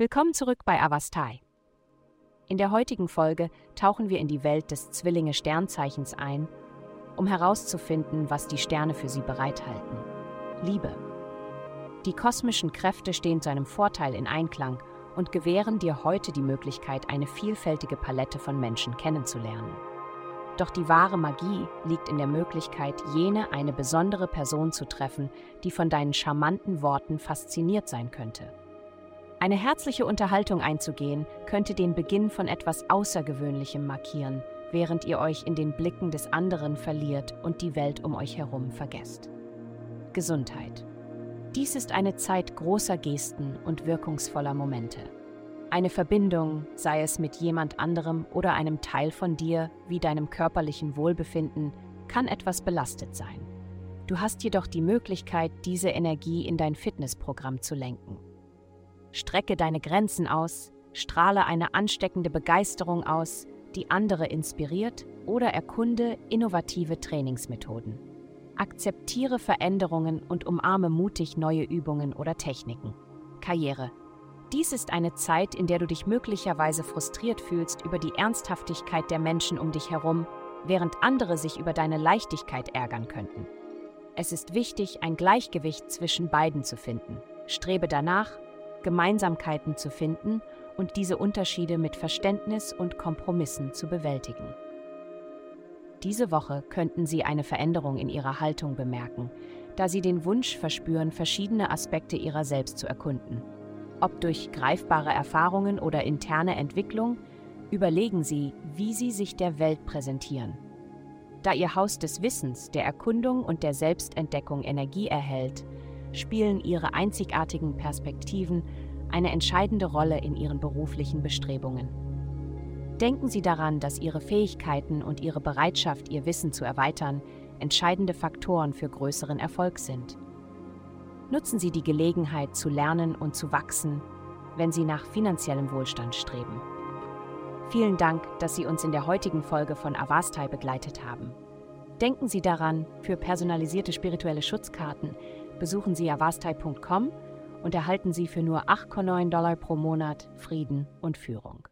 Willkommen zurück bei Avastai. In der heutigen Folge tauchen wir in die Welt des Zwillinge-Sternzeichens ein, um herauszufinden, was die Sterne für sie bereithalten. Liebe. Die kosmischen Kräfte stehen zu einem Vorteil in Einklang und gewähren dir heute die Möglichkeit, eine vielfältige Palette von Menschen kennenzulernen. Doch die wahre Magie liegt in der Möglichkeit, jene eine besondere Person zu treffen, die von deinen charmanten Worten fasziniert sein könnte. Eine herzliche Unterhaltung einzugehen könnte den Beginn von etwas Außergewöhnlichem markieren, während ihr euch in den Blicken des anderen verliert und die Welt um euch herum vergesst. Gesundheit. Dies ist eine Zeit großer Gesten und wirkungsvoller Momente. Eine Verbindung, sei es mit jemand anderem oder einem Teil von dir, wie deinem körperlichen Wohlbefinden, kann etwas belastet sein. Du hast jedoch die Möglichkeit, diese Energie in dein Fitnessprogramm zu lenken. Strecke deine Grenzen aus, strahle eine ansteckende Begeisterung aus, die andere inspiriert oder erkunde innovative Trainingsmethoden. Akzeptiere Veränderungen und umarme mutig neue Übungen oder Techniken. Karriere. Dies ist eine Zeit, in der du dich möglicherweise frustriert fühlst über die Ernsthaftigkeit der Menschen um dich herum, während andere sich über deine Leichtigkeit ärgern könnten. Es ist wichtig, ein Gleichgewicht zwischen beiden zu finden. Strebe danach, Gemeinsamkeiten zu finden und diese Unterschiede mit Verständnis und Kompromissen zu bewältigen. Diese Woche könnten Sie eine Veränderung in Ihrer Haltung bemerken, da Sie den Wunsch verspüren, verschiedene Aspekte Ihrer selbst zu erkunden. Ob durch greifbare Erfahrungen oder interne Entwicklung, überlegen Sie, wie Sie sich der Welt präsentieren. Da Ihr Haus des Wissens, der Erkundung und der Selbstentdeckung Energie erhält, spielen ihre einzigartigen Perspektiven eine entscheidende Rolle in ihren beruflichen Bestrebungen. Denken Sie daran, dass Ihre Fähigkeiten und Ihre Bereitschaft, Ihr Wissen zu erweitern, entscheidende Faktoren für größeren Erfolg sind. Nutzen Sie die Gelegenheit zu lernen und zu wachsen, wenn Sie nach finanziellem Wohlstand streben. Vielen Dank, dass Sie uns in der heutigen Folge von Avastai begleitet haben. Denken Sie daran, für personalisierte spirituelle Schutzkarten besuchen Sie avastai.com und erhalten Sie für nur 8,9 Dollar pro Monat Frieden und Führung.